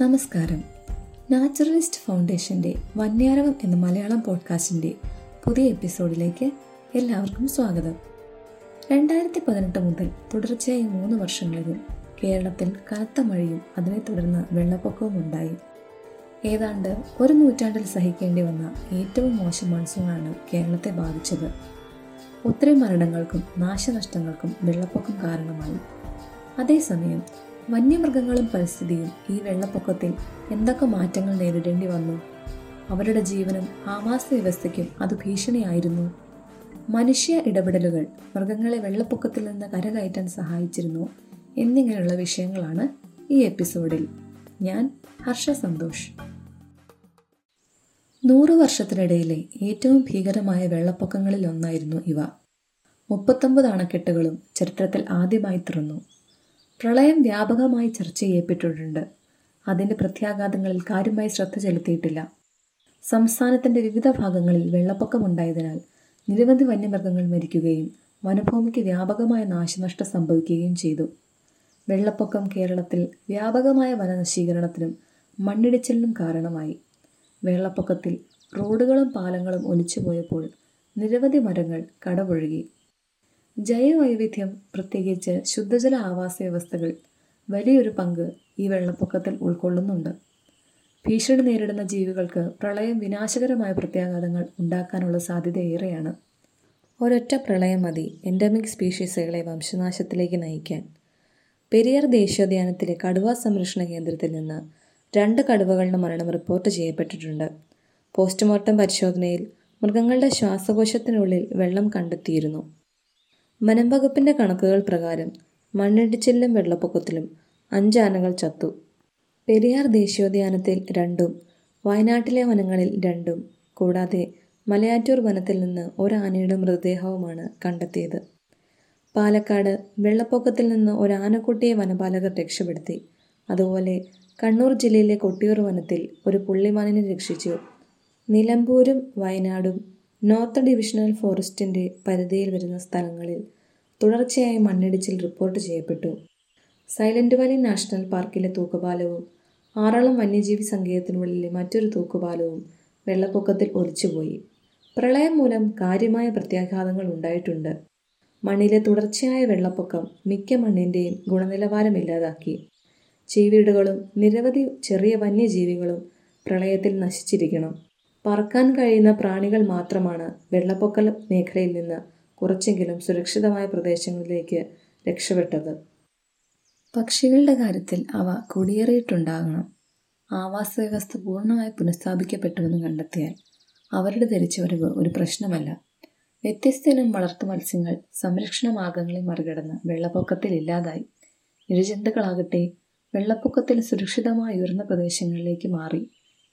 നമസ്കാരം. നാച്ചുറലിസ്റ്റ് ഫൗണ്ടേഷന്റെ വന്യാരവം എന്ന മലയാളം പോഡ്കാസ്റ്റിന്റെ പുതിയ എപ്പിസോഡിലേക്ക് എല്ലാവർക്കും സ്വാഗതം. രണ്ടായിരത്തി പതിനെട്ട് മുതൽ തുടർച്ചയായി മൂന്ന് വർഷങ്ങളിലും കേരളത്തിൽ കനത്ത മഴയും അതിനെ തുടർന്ന് വെള്ളപ്പൊക്കവും ഉണ്ടായി. ഏതാണ്ട് ഒരു നൂറ്റാണ്ടിൽ സഹിക്കേണ്ടി വന്ന ഏറ്റവും മോശം മൺസൂണാണ് കേരളത്തെ ബാധിച്ചത്. ഒത്തിരി മരണങ്ങൾക്കും നാശനഷ്ടങ്ങൾക്കും വെള്ളപ്പൊക്കം കാരണമായി. അതേസമയം വന്യമൃഗങ്ങളും പരിസ്ഥിതിയും ഈ വെള്ളപ്പൊക്കത്തിൽ എന്തൊക്കെ മാറ്റങ്ങൾ നേരിടേണ്ടി വന്നു? അവരുടെ ജീവനും ആവാസ വ്യവസ്ഥയ്ക്കും അത് ഭീഷണിയായിരുന്നു. മനുഷ്യ ഇടപെടലുകൾ മൃഗങ്ങളെ വെള്ളപ്പൊക്കത്തിൽ നിന്ന് കരകയറ്റാൻ സഹായിച്ചിരുന്നു എന്നിങ്ങനെയുള്ള വിഷയങ്ങളാണ് ഈ എപ്പിസോഡിൽ. ഞാൻ ഹർഷ സന്തോഷ്. നൂറു വർഷത്തിനിടയിലെ ഏറ്റവും ഭീകരമായ വെള്ളപ്പൊക്കങ്ങളിൽ ഒന്നായിരുന്നു ഇവ. മുപ്പത്തൊമ്പത് അണക്കെട്ടുകളും ചരിത്രത്തിൽ ആദ്യമായി തുറന്നു. പ്രളയം വ്യാപകമായി ചർച്ച ചെയ്യപ്പെട്ടിട്ടുണ്ട്. അതിന്റെ പ്രത്യാഘാതങ്ങളിൽ കാര്യമായി ശ്രദ്ധ ചെലുത്തിയിട്ടില്ല. സംസ്ഥാനത്തിന്റെ വിവിധ ഭാഗങ്ങളിൽ വെള്ളപ്പൊക്കമുണ്ടായതിനാൽ നിരവധി വന്യമൃഗങ്ങൾ മരിക്കുകയും വനഭൂമിക്ക് വ്യാപകമായ നാശനഷ്ടം സംഭവിക്കുകയും ചെയ്തു. വെള്ളപ്പൊക്കം കേരളത്തിൽ വ്യാപകമായ വനനശീകരണത്തിനും മണ്ണിടിച്ചിലിനും കാരണമായി. വെള്ളപ്പൊക്കത്തിൽ റോഡുകളും പാലങ്ങളും ഒലിച്ചുപോയപ്പോൾ നിരവധി മരങ്ങൾ കടപുഴകി. ജൈവവൈവിധ്യം പ്രത്യേകിച്ച് ശുദ്ധജല ആവാസ വ്യവസ്ഥകൾ വലിയൊരു പങ്ക് ഈ വെള്ളപ്പൊക്കത്തിൽ ഉൾക്കൊള്ളുന്നുണ്ട്. ഭീഷണി നേരിടുന്ന ജീവികൾക്ക് പ്രളയം വിനാശകരമായ പ്രത്യാഘാതങ്ങൾ ഉണ്ടാക്കാനുള്ള സാധ്യത ഏറെയാണ് ഒരൊറ്റ പ്രളയം മതി എൻഡമിക് സ്പീഷീസുകളെ വംശനാശത്തിലേക്ക് നയിക്കാൻ. പെരിയാർ ദേശീയോദ്യാനത്തിലെ കടുവ സംരക്ഷണ കേന്ദ്രത്തിൽ നിന്ന് രണ്ട് കടുവകളുടെ മരണം റിപ്പോർട്ട് ചെയ്യപ്പെട്ടിട്ടുണ്ട്. പോസ്റ്റ്മോർട്ടം പരിശോധനയിൽ മൃഗങ്ങളുടെ ശ്വാസകോശത്തിനുള്ളിൽ വെള്ളം കണ്ടെത്തിയിരുന്നു. വനം വകുപ്പിന്റെ കണക്കുകൾ പ്രകാരം മണ്ണിടിച്ചിലും വെള്ളപ്പൊക്കത്തിലും അഞ്ച് ആനകൾ ചത്തു. പെരിയാർ ദേശീയോദ്യാനത്തിൽ രണ്ടും വയനാട്ടിലെ വനങ്ങളിൽ രണ്ടും കൂടാതെ മലയാറ്റൂർ വനത്തിൽ നിന്ന് ഒരാനയുടെ മൃതദേഹവുമാണ് കണ്ടെത്തിയത്. പാലക്കാട് വെള്ളപ്പൊക്കത്തിൽ നിന്ന് ഒരാനക്കുട്ടിയെ വനപാലകർ രക്ഷപ്പെടുത്തി. അതുപോലെ കണ്ണൂർ ജില്ലയിലെ കൊട്ടിയൂർ വനത്തിൽ ഒരു പുള്ളിമാനിനെ രക്ഷിച്ചു. നിലമ്പൂരും വയനാടും നോർത്ത് ഡിവിഷണൽ ഫോറസ്റ്റിന്റെ പരിധിയിൽ വരുന്ന സ്ഥലങ്ങളിൽ തുടർച്ചയായി മണ്ണിടിച്ചിൽ റിപ്പോർട്ട് ചെയ്യപ്പെട്ടു. സൈലന്റ് വാലി നാഷണൽ പാർക്കിലെ തൂക്കുപാലവും ആറളം വന്യജീവി സങ്കേതത്തിനുള്ളിലെ മറ്റൊരു തൂക്കുപാലവും വെള്ളപ്പൊക്കത്തിൽ ഒലിച്ചുപോയി. പ്രളയം മൂലം കാര്യമായ പ്രത്യാഘാതങ്ങൾ ഉണ്ടായിട്ടുണ്ട്. മണ്ണിലെ തുടർച്ചയായ വെള്ളപ്പൊക്കം മിക്ക മണ്ണിന്റെയും ഗുണനിലവാരം ഇല്ലാതാക്കി. ചീവീടുകളും നിരവധി ചെറിയ വന്യജീവികളും പ്രളയത്തിൽ നശിച്ചിരിക്കണം. പറക്കാൻ കഴിയുന്ന പ്രാണികൾ മാത്രമാണ് വെള്ളപ്പൊക്ക മേഖലയിൽ നിന്ന് കുറച്ചെങ്കിലും സുരക്ഷിതമായ പ്രദേശങ്ങളിലേക്ക് രക്ഷപ്പെട്ടത്. പക്ഷികളുടെ കാര്യത്തിൽ അവ കുടിയേറിയിട്ടുണ്ടാകണം. ആവാസ വ്യവസ്ഥ പൂർണമായി പുനഃസ്ഥാപിക്കപ്പെട്ടുവെന്ന് കണ്ടെത്തിയാൽ അവരുടെ തിരിച്ചുവരവ് ഒരു പ്രശ്നമല്ല. വ്യത്യസ്ത ഇനം വളർത്തു മത്സ്യങ്ങൾ സംരക്ഷണ മാർഗങ്ങളെ മറികടന്ന് വെള്ളപ്പൊക്കത്തിൽ ഇല്ലാതായി. ഇഴജന്തുക്കളാകട്ടെ വെള്ളപ്പൊക്കത്തിൽ സുരക്ഷിതമായി ഉയർന്ന പ്രദേശങ്ങളിലേക്ക് മാറി.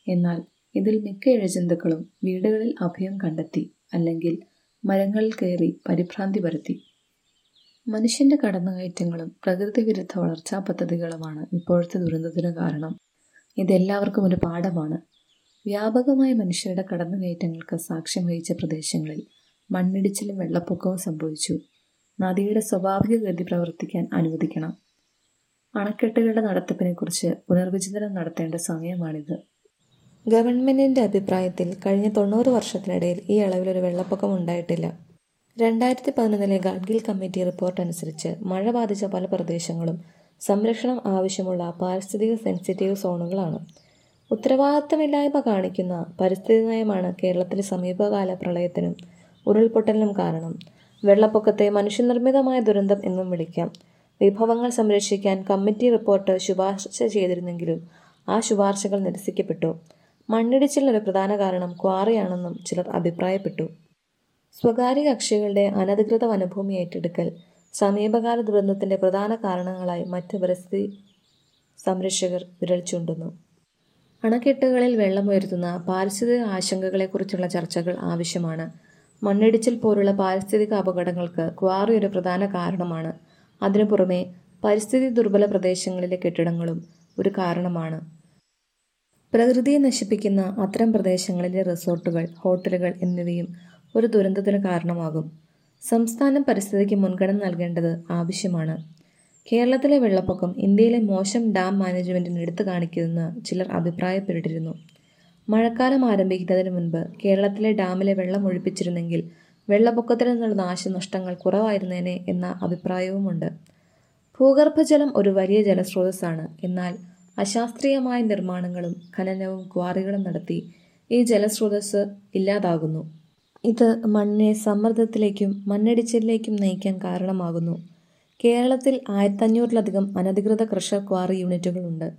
എന്നാൽ ഇതിൽ മിക്ക ഇഴജന്തുക്കളും വീടുകളിൽ അഭയം കണ്ടെത്തി അല്ലെങ്കിൽ മരങ്ങളിൽ കയറി പരിഭ്രാന്തി പരത്തി. മനുഷ്യന്റെ കടന്നുകയറ്റങ്ങളും പ്രകൃതി വിരുദ്ധ വളർച്ചാ പദ്ധതികളുമാണ് ഇപ്പോഴത്തെ ദുരന്തത്തിന് കാരണം. ഇതെല്ലാവർക്കും ഒരു പാഠമാണ്. വ്യാപകമായ മനുഷ്യരുടെ കടന്നുകയറ്റങ്ങൾക്ക് സാക്ഷ്യം വഹിച്ച പ്രദേശങ്ങളിൽ മണ്ണിടിച്ചിലും വെള്ളപ്പൊക്കവും സംഭവിച്ചു. നദിയുടെ സ്വാഭാവിക ഗതി പ്രവർത്തിക്കാൻ അനുവദിക്കണം. അണക്കെട്ടുകളുടെ നടത്തിപ്പിനെക്കുറിച്ച് പുനർവിചിന്തനം നടത്തേണ്ട സമയമാണിത്. ഗവൺമെന്റിന്റെ അഭിപ്രായത്തിൽ കഴിഞ്ഞ തൊണ്ണൂറ് വർഷത്തിനിടയിൽ ഈ അളവിലൊരു വെള്ളപ്പൊക്കം ഉണ്ടായിട്ടില്ല. രണ്ടായിരത്തി പതിനൊന്നിലെ ഗാഡ്ഗിൽ കമ്മിറ്റി റിപ്പോർട്ട് അനുസരിച്ച് മഴ ബാധിച്ച പല പ്രദേശങ്ങളും സംരക്ഷണം ആവശ്യമുള്ള പാരിസ്ഥിതിക സെൻസിറ്റീവ് സോണുകളാണ്. ഉത്തരവാദിത്തമില്ലായ്മ കാണിക്കുന്ന പരിസ്ഥിതി നയമാണ് കേരളത്തിലെ സമീപകാല പ്രളയത്തിനും ഉരുൾപൊട്ടലിനും കാരണം. വെള്ളപ്പൊക്കത്തെ മനുഷ്യനിർമ്മിതമായ ദുരന്തം എന്നും വിളിക്കാം. വിഭവങ്ങൾ സംരക്ഷിക്കാൻ കമ്മിറ്റി റിപ്പോർട്ട് ശുപാർശ ചെയ്തിരുന്നെങ്കിലും ആ ശുപാർശകൾ നിരസിക്കപ്പെട്ടു. മണ്ണിടിച്ചിലിനൊരു പ്രധാന കാരണം ക്വാറിയാണെന്നും ചിലർ അഭിപ്രായപ്പെട്ടു. സ്വകാര്യ കക്ഷികളുടെ അനധികൃത വനഭൂമി ഏറ്റെടുക്കൽ സമീപകാല ദുരന്തത്തിന്റെ പ്രധാന കാരണങ്ങളായി മറ്റ് പരിസ്ഥിതി സംരക്ഷകർ വിരൽ ചൂണ്ടുന്നു. അണക്കെട്ടുകളിൽ വെള്ളമുയർത്തുന്ന പാരിസ്ഥിതിക ആശങ്കകളെക്കുറിച്ചുള്ള ചർച്ചകൾ ആവശ്യമാണ്. മണ്ണിടിച്ചിൽ പോലുള്ള പാരിസ്ഥിതിക അപകടങ്ങൾക്ക് ക്വാറി ഒരു പ്രധാന കാരണമാണ്. അതിനു പുറമെ പരിസ്ഥിതി ദുർബല പ്രദേശങ്ങളിലെ കെട്ടിടങ്ങളും ഒരു കാരണമാണ്. പ്രകൃതിയെ നശിപ്പിക്കുന്ന അത്തരം പ്രദേശങ്ങളിലെ റിസോർട്ടുകൾ ഹോട്ടലുകൾ എന്നിവയും ഒരു ദുരന്തത്തിന് കാരണമാകും. സംസ്ഥാനം പരിസ്ഥിതിക്ക് മുൻഗണന നൽകേണ്ടത് ആവശ്യമാണ്. കേരളത്തിലെ വെള്ളപ്പൊക്കം ഇന്ത്യയിലെ മോശം ഡാം മാനേജ്മെന്റിന് എടുത്തു കാണിക്കുമെന്ന് ചിലർ അഭിപ്രായപ്പെട്ടിരുന്നു. മഴക്കാലം ആരംഭിക്കുന്നതിന് മുൻപ് കേരളത്തിലെ ഡാമിലെ വെള്ളം ഒഴിപ്പിച്ചിരുന്നെങ്കിൽ വെള്ളപ്പൊക്കത്തിൽ നിന്നുള്ള നാശനഷ്ടങ്ങൾ കുറവായിരുന്നേനെ എന്ന അഭിപ്രായവുമുണ്ട്. ഭൂഗർഭജലം ഒരു വലിയ ജലസ്രോതസ്സാണ്. എന്നാൽ അശാസ്ത്രീയമായ നിർമ്മാണങ്ങളും ഖനനവും ക്വാറികളും നടത്തി ഈ ജലസ്രോതസ് ഇല്ലാതാകുന്നു. ഇത് മണ്ണിനെ സമ്മർദ്ദത്തിലേക്കും മണ്ണിടിച്ചിലേക്കും നയിക്കാൻ കാരണമാകുന്നു. കേരളത്തിൽ ആയിരത്തഞ്ഞൂറിലധികം അനധികൃത ക്രഷർ ക്വാറി യൂണിറ്റുകളുണ്ട്.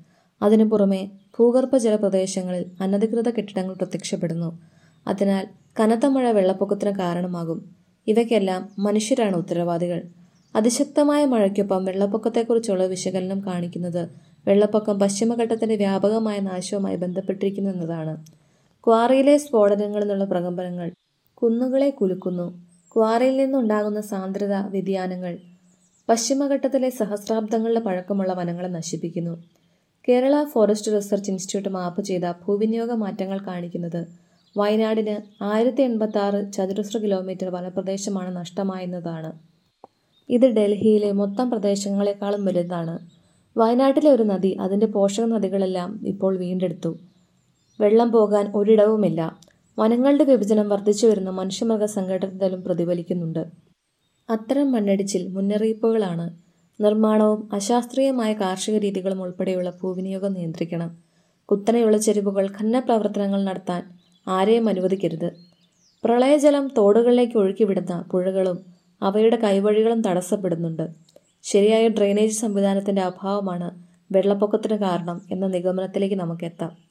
അതിനു പുറമെ ഭൂഗർഭ പ്രദേശങ്ങളിൽ അനധികൃത കെട്ടിടങ്ങൾ പ്രത്യക്ഷപ്പെടുന്നു. അതിനാൽ കനത്ത മഴ വെള്ളപ്പൊക്കത്തിന് കാരണമാകും. ഇവയ്ക്കെല്ലാം മനുഷ്യരാണ് ഉത്തരവാദികൾ. അതിശക്തമായ മഴയ്ക്കൊപ്പം വെള്ളപ്പൊക്കത്തെക്കുറിച്ചുള്ള വിശകലനം കാണിക്കുന്നത് വെള്ളപ്പൊക്കം പശ്ചിമഘട്ടത്തിന്റെ വ്യാപകമായ നാശവുമായി ബന്ധപ്പെട്ടിരിക്കുന്നു എന്നതാണ്. ക്വാറിയിലെ സ്ഫോടനങ്ങളിൽ നിന്നുള്ള പ്രകമ്പനങ്ങൾ കുന്നുകളെ കുലുക്കുന്നു. ക്വാറിയിൽ നിന്നുണ്ടാകുന്ന സാന്ദ്രത വ്യതിയാനങ്ങൾ പശ്ചിമഘട്ടത്തിലെ സഹസ്രാബ്ദങ്ങളുടെ പഴക്കമുള്ള വനങ്ങളെ നശിപ്പിക്കുന്നു. Kerala forest research institute map ചെയ്ത ഭൂവിനിയോഗ മാറ്റങ്ങൾ കാണിക്കുന്നത് വയനാടിന് ആയിരത്തി എൺപത്തി ആറ് ചതുരശ്ര കിലോമീറ്റർ വനപ്രദേശമാണ് നഷ്ടമായെന്നതാണ്. ഇത് ഡൽഹിയിലെ മൊത്തം പ്രദേശങ്ങളെക്കാളും വലുതാണ്. വയനാട്ടിലെ ഒരു നദി അതിന്റെ പോഷക നദികളെല്ലാം ഇപ്പോൾ വീണ്ടെടുത്തു. വെള്ളം പോകാൻ ഒരിടവുമില്ല. വനങ്ങളുടെ വിഭജനം വർദ്ധിച്ചു വരുന്ന മനുഷ്യമൃഗ സംഘടനത്തിലും പ്രതിഫലിക്കുന്നുണ്ട്. അത്തരം മണ്ണിടിച്ചിൽ മുന്നറിയിപ്പുകളാണ് നിർമ്മാണവും അശാസ്ത്രീയമായ കാർഷിക രീതികളും ഉൾപ്പെടെയുള്ള ഭൂവിനിയോഗം നിയന്ത്രിക്കണം. കുത്തനെയുള്ള ചെരുവുകൾ ഖന്ന പ്രവർത്തനങ്ങൾ നടത്താൻ ആരെയും അനുവദിക്കരുത്. പ്രളയജലം തോടുകളിലേക്ക് ഒഴുക്കിവിടുന്ന പുഴകളും അവയുടെ കൈവഴികളും തടസ്സപ്പെടുന്നുണ്ട്. ശരിയായ ഡ്രെയിനേജ് സംവിധാനത്തിന്റെ അഭാവമാണ് വെള്ളപ്പൊക്കത്തിന് കാരണം എന്ന നിഗമനത്തിലേക്ക് നമുക്കെത്താം.